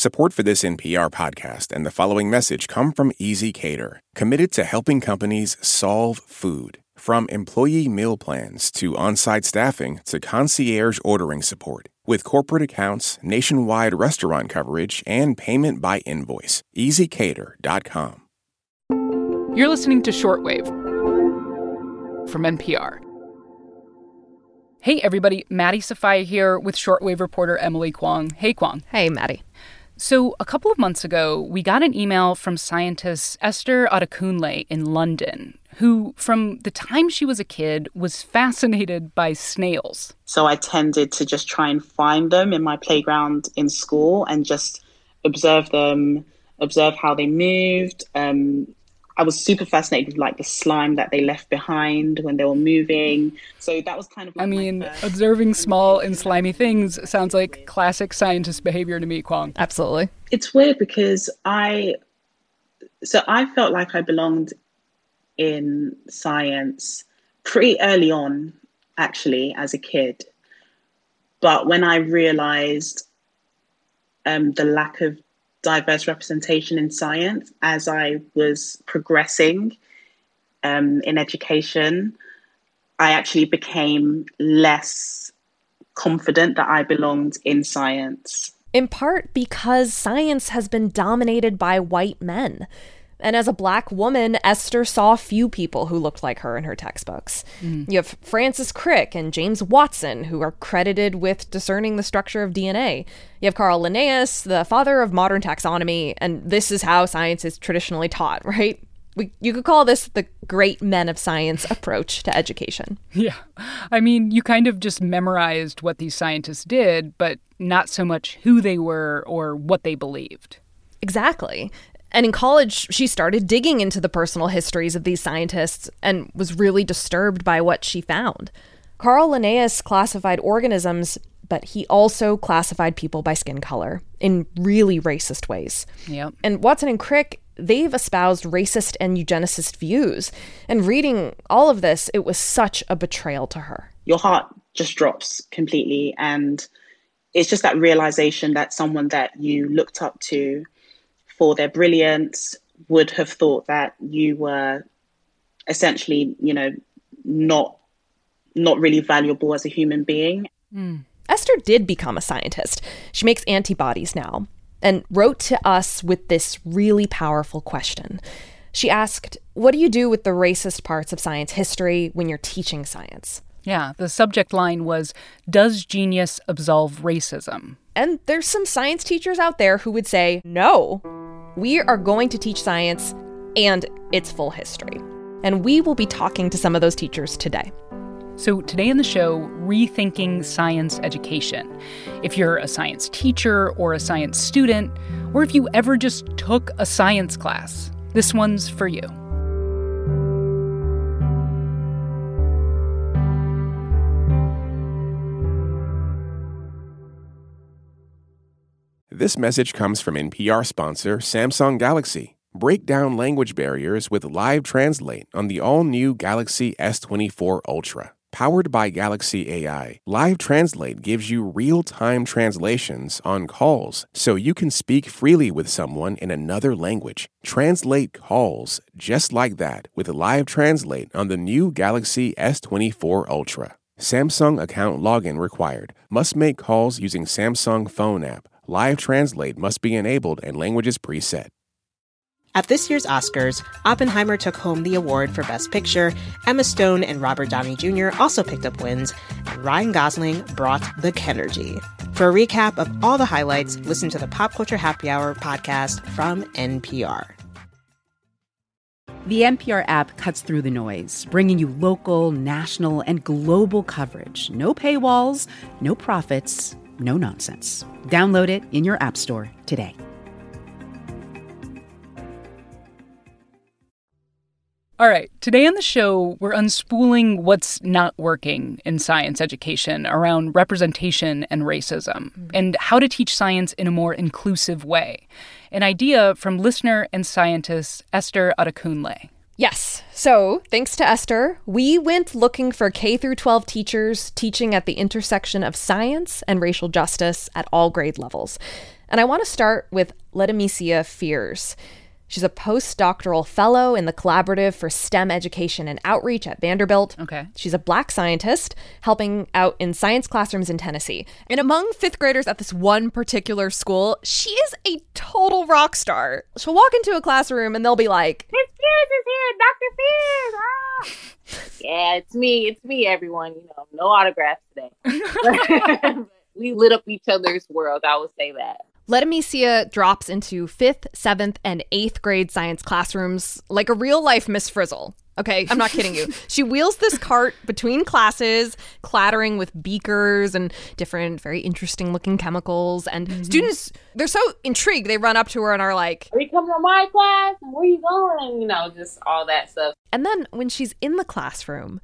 Support for this NPR podcast and the following message come from ezCater, committed to helping companies solve food. From employee meal plans to on site staffing to concierge ordering support. With corporate accounts, nationwide restaurant coverage, and payment by invoice. ezCater.com. You're listening to Shortwave from NPR. Hey, everybody, Maddie Sofia here with Shortwave reporter Emily Kwong. Hey, Kwong. Hey, Maddie. So, a couple of months ago, we got an email from scientist Esther Adekunle in London, who, from the time she was a kid, was fascinated by snails. So, I tended to just try and find them in my playground in school and just observe them, observe how they moved, um, I was super fascinated with like the slime that they left behind when they were moving. So that was kind of. Like I mean, observing small and slimy things sounds like classic scientist behavior to me, Kwong. Absolutely. It's weird because I, so I felt like I belonged in science pretty early on, actually, as a kid. But when I realized um, the lack of diverse representation in science as I was progressing um, in education. I actually became less confident that I belonged in science. In part because science has been dominated by white men. And as a black woman, Esther saw few people who looked like her in her textbooks. Mm. You have Francis Crick and James Watson, who are credited with discerning the structure of DNA. You have Carl Linnaeus, the father of modern taxonomy, and this is how science is traditionally taught, right? We, you could call this the great men of science approach to education. Yeah. I mean, you kind of just memorized what these scientists did, but not so much who they were or what they believed. Exactly. And in college, she started digging into the personal histories of these scientists and was really disturbed by what she found. Carl Linnaeus classified organisms, but he also classified people by skin color in really racist ways. Yep. And Watson and Crick, they've espoused racist and eugenicist views. And reading all of this, it was such a betrayal to her. Your heart just drops completely. And it's just that realization that someone that you looked up to for their brilliance would have thought that you were essentially, you know, not not really valuable as a human being. Mm. Esther did become a scientist. She makes antibodies now and wrote to us with this really powerful question. She asked, What do you do with the racist parts of science history when you're teaching science? Yeah, the subject line was Does genius absolve racism? And there's some science teachers out there who would say, No, we are going to teach science and its full history. And we will be talking to some of those teachers today. So, today in the show, Rethinking Science Education. If you're a science teacher or a science student, or if you ever just took a science class, this one's for you. This message comes from NPR sponsor Samsung Galaxy. Break down language barriers with Live Translate on the all new Galaxy S24 Ultra. Powered by Galaxy AI, Live Translate gives you real time translations on calls so you can speak freely with someone in another language. Translate calls just like that with Live Translate on the new Galaxy S24 Ultra. Samsung account login required. Must make calls using Samsung phone app. Live Translate must be enabled and languages preset. At this year's Oscars, Oppenheimer took home the award for Best Picture. Emma Stone and Robert Downey Jr. also picked up wins, and Ryan Gosling brought the Kenergy. For a recap of all the highlights, listen to the Pop Culture Happy Hour podcast from NPR. The NPR app cuts through the noise, bringing you local, national, and global coverage. No paywalls, no profits no nonsense. Download it in your App Store today. All right, today on the show, we're unspooling what's not working in science education around representation and racism, mm-hmm. and how to teach science in a more inclusive way. An idea from listener and scientist Esther Adekunle. Yes. So, thanks to Esther, we went looking for K through 12 teachers teaching at the intersection of science and racial justice at all grade levels. And I want to start with Letimicia Fears. She's a postdoctoral fellow in the Collaborative for STEM Education and Outreach at Vanderbilt. Okay. She's a black scientist helping out in science classrooms in Tennessee. And among fifth graders at this one particular school, she is a total rock star. She'll walk into a classroom and they'll be like, Miss Fears is here, Dr. Fears. Ah. yeah, it's me. It's me, everyone. You know, no autographs today. we lit up each other's world. I would say that. Letimicia drops into fifth, seventh, and eighth grade science classrooms like a real life Miss Frizzle. Okay, I'm not kidding you. She wheels this cart between classes, clattering with beakers and different, very interesting looking chemicals. And mm-hmm. students, they're so intrigued. They run up to her and are like, Are you coming to my class? Where are you going? You know, just all that stuff. And then when she's in the classroom,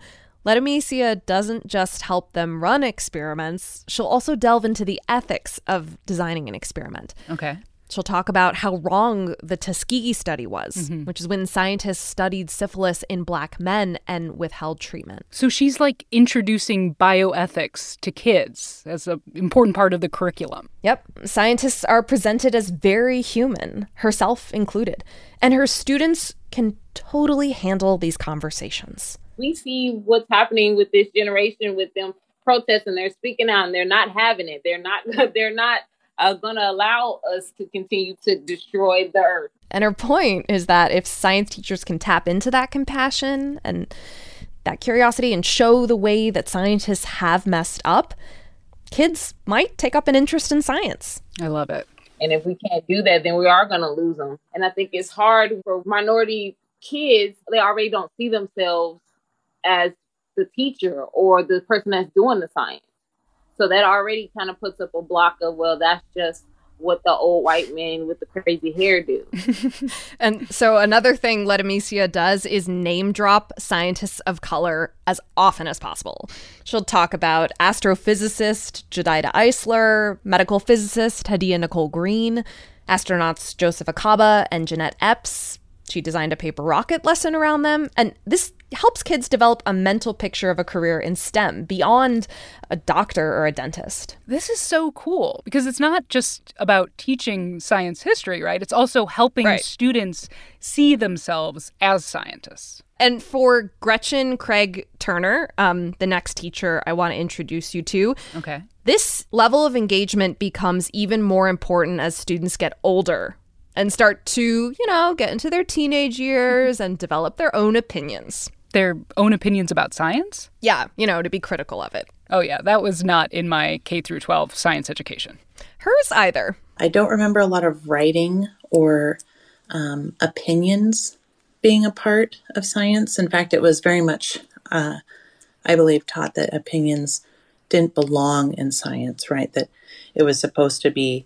Letimicia doesn't just help them run experiments, she'll also delve into the ethics of designing an experiment. Okay. She'll talk about how wrong the Tuskegee study was, mm-hmm. which is when scientists studied syphilis in black men and withheld treatment. So she's like introducing bioethics to kids as an important part of the curriculum. Yep. Scientists are presented as very human, herself included, and her students can totally handle these conversations we see what's happening with this generation with them protesting. They're speaking out and they're not having it. They're not they're not uh, going to allow us to continue to destroy the earth. And her point is that if science teachers can tap into that compassion and that curiosity and show the way that scientists have messed up kids might take up an interest in science. I love it. And if we can't do that then we are going to lose them. And i think it's hard for minority kids they already don't see themselves as the teacher or the person that's doing the science. So that already kind of puts up a block of, well, that's just what the old white men with the crazy hair do. and so another thing Letimicia does is name drop scientists of color as often as possible. She'll talk about astrophysicist Jedidah Isler, medical physicist Hadiyah-Nicole Green, astronauts Joseph Acaba and Jeanette Epps. She designed a paper rocket lesson around them, and this helps kids develop a mental picture of a career in STEM beyond a doctor or a dentist. This is so cool because it's not just about teaching science history, right? It's also helping right. students see themselves as scientists. And for Gretchen Craig Turner, um, the next teacher I want to introduce you to, okay. this level of engagement becomes even more important as students get older and start to, you know, get into their teenage years and develop their own opinions their own opinions about science? Yeah, you know, to be critical of it. Oh yeah, that was not in my K through 12 science education. Hers either. I don't remember a lot of writing or um, opinions being a part of science. In fact, it was very much, uh, I believe, taught that opinions didn't belong in science, right? That it was supposed to be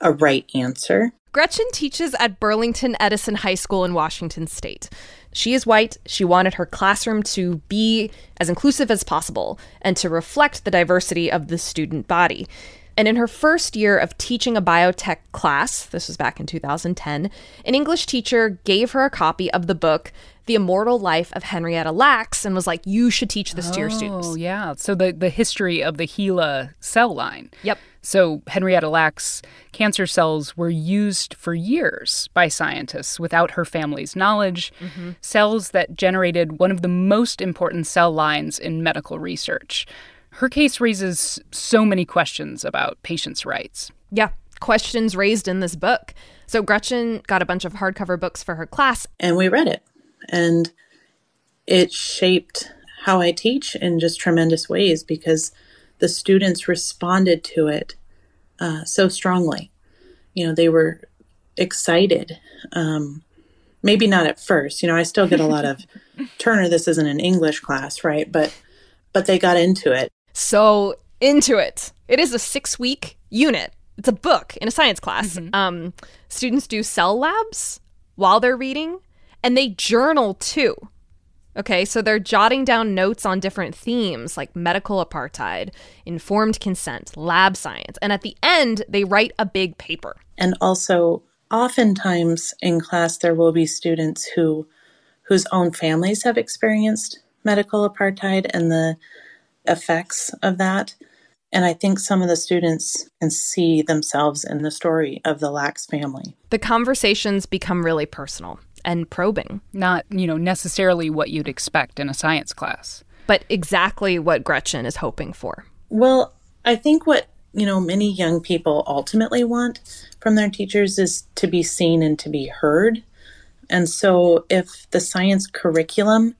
a right answer. Gretchen teaches at Burlington Edison High School in Washington State. She is white. She wanted her classroom to be as inclusive as possible and to reflect the diversity of the student body. And in her first year of teaching a biotech class, this was back in 2010, an English teacher gave her a copy of the book The Immortal Life of Henrietta Lacks and was like, You should teach this oh, to your students. Oh, yeah. So the, the history of the HeLa cell line. Yep. So, Henrietta Lacks cancer cells were used for years by scientists without her family's knowledge, mm-hmm. cells that generated one of the most important cell lines in medical research. Her case raises so many questions about patients' rights. Yeah, questions raised in this book. So, Gretchen got a bunch of hardcover books for her class. And we read it. And it shaped how I teach in just tremendous ways because the students responded to it uh, so strongly. You know, they were excited. Um, maybe not at first. You know, I still get a lot of Turner. This isn't an English class, right? But but they got into it. So into it. It is a six week unit. It's a book in a science class. Mm-hmm. Um, students do cell labs while they're reading, and they journal too. Okay, so they're jotting down notes on different themes like medical apartheid, informed consent, lab science, and at the end, they write a big paper. And also, oftentimes in class, there will be students who whose own families have experienced medical apartheid and the effects of that. And I think some of the students can see themselves in the story of the Lacks family. The conversations become really personal and probing. Not, you know, necessarily what you'd expect in a science class. But exactly what Gretchen is hoping for. Well, I think what, you know, many young people ultimately want from their teachers is to be seen and to be heard. And so if the science curriculum,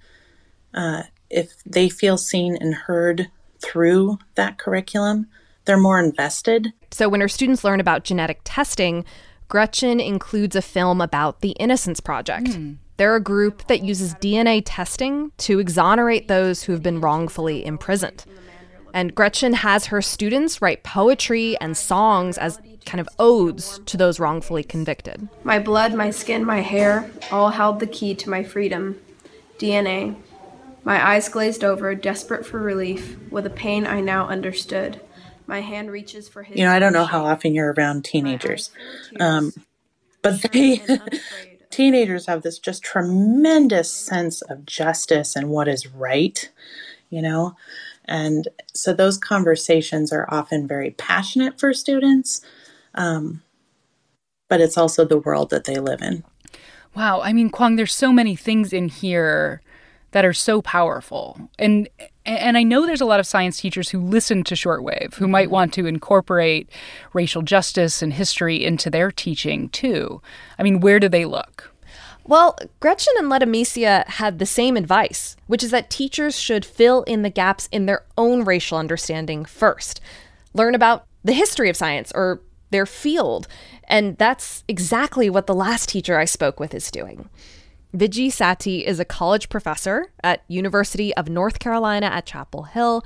uh, if they feel seen and heard through that curriculum, they're more invested. So when her students learn about genetic testing, Gretchen includes a film about the Innocence Project. Mm. They're a group that uses DNA testing to exonerate those who have been wrongfully imprisoned. And Gretchen has her students write poetry and songs as kind of odes to those wrongfully convicted. My blood, my skin, my hair all held the key to my freedom. DNA, my eyes glazed over, desperate for relief, with a pain I now understood. My hand reaches for his. You know, I don't know how often you're around teenagers, um, but they. teenagers have this just tremendous sense of justice and what is right, you know? And so those conversations are often very passionate for students, um, but it's also the world that they live in. Wow. I mean, Kwong, there's so many things in here that are so powerful. And and I know there's a lot of science teachers who listen to shortwave who might want to incorporate racial justice and history into their teaching too. I mean, where do they look? Well, Gretchen and Letimicia had the same advice, which is that teachers should fill in the gaps in their own racial understanding first. Learn about the history of science or their field. And that's exactly what the last teacher I spoke with is doing. Viji Sathy is a college professor at University of North Carolina at Chapel Hill,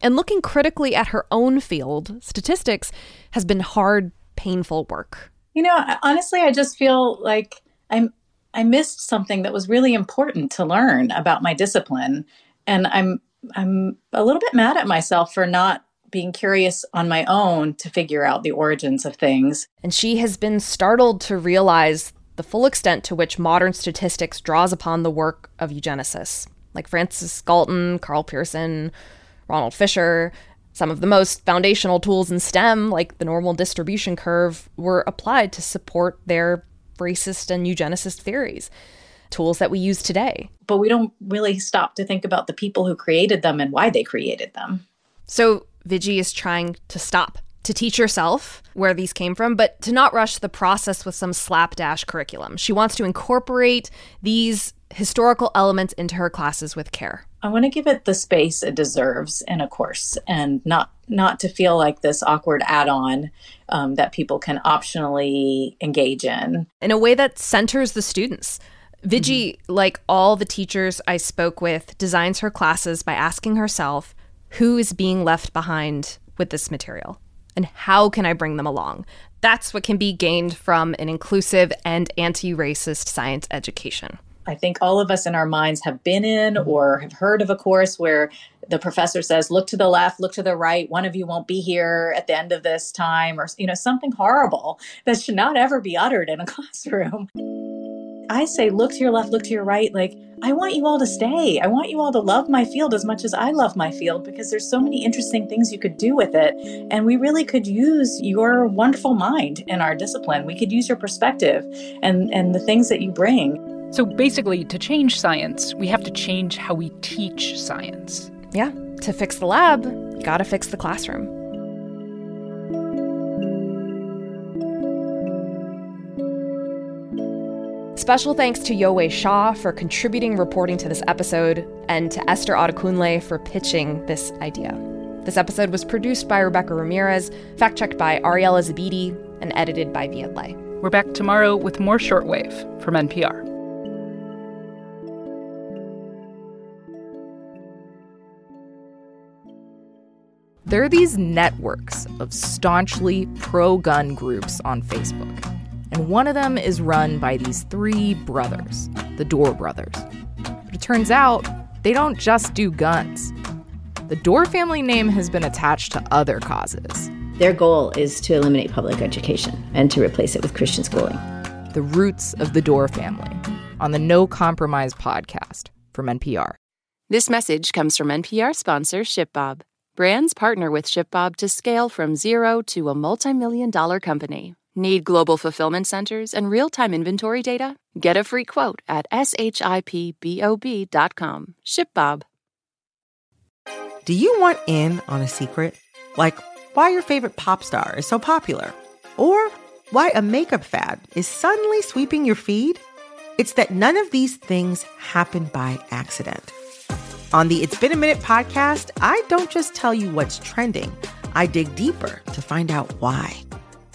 and looking critically at her own field, statistics, has been hard, painful work. You know, honestly, I just feel like I'm I missed something that was really important to learn about my discipline, and I'm I'm a little bit mad at myself for not being curious on my own to figure out the origins of things. And she has been startled to realize the full extent to which modern statistics draws upon the work of eugenicists, like Francis Galton, Karl Pearson, Ronald Fisher. Some of the most foundational tools in STEM, like the normal distribution curve, were applied to support their racist and eugenicist theories, tools that we use today. But we don't really stop to think about the people who created them and why they created them. So Viji is trying to stop to teach herself where these came from, but to not rush the process with some slapdash curriculum. She wants to incorporate these historical elements into her classes with care. I want to give it the space it deserves in a course and not not to feel like this awkward add-on um, that people can optionally engage in. In a way that centers the students. Viji, mm-hmm. like all the teachers I spoke with, designs her classes by asking herself, who is being left behind with this material? And how can I bring them along? That's what can be gained from an inclusive and anti racist science education. I think all of us in our minds have been in or have heard of a course where the professor says, look to the left, look to the right, one of you won't be here at the end of this time, or, you know, something horrible that should not ever be uttered in a classroom. I say, look to your left, look to your right. Like, I want you all to stay. I want you all to love my field as much as I love my field because there's so many interesting things you could do with it. And we really could use your wonderful mind in our discipline. We could use your perspective and, and the things that you bring. So basically, to change science, we have to change how we teach science. Yeah. To fix the lab, you gotta fix the classroom. Special thanks to Yowei Shaw for contributing reporting to this episode, and to Esther Adekunle for pitching this idea. This episode was produced by Rebecca Ramirez, fact checked by Ariela Zebede, and edited by Viet Le. We're back tomorrow with more shortwave from NPR. There are these networks of staunchly pro gun groups on Facebook and one of them is run by these three brothers, the Dorr brothers. But it turns out they don't just do guns. The Dorr family name has been attached to other causes. Their goal is to eliminate public education and to replace it with Christian schooling. The Roots of the Dorr Family on the No Compromise podcast from NPR. This message comes from NPR sponsor ShipBob. Brands partner with ShipBob to scale from zero to a multi-million dollar company. Need global fulfillment centers and real-time inventory data? Get a free quote at shipbob.com. ShipBob. Do you want in on a secret? Like why your favorite pop star is so popular? Or why a makeup fad is suddenly sweeping your feed? It's that none of these things happen by accident. On the It's Been a Minute podcast, I don't just tell you what's trending, I dig deeper to find out why.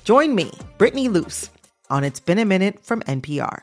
Join me, Brittany Luce, on It's Been a Minute from NPR.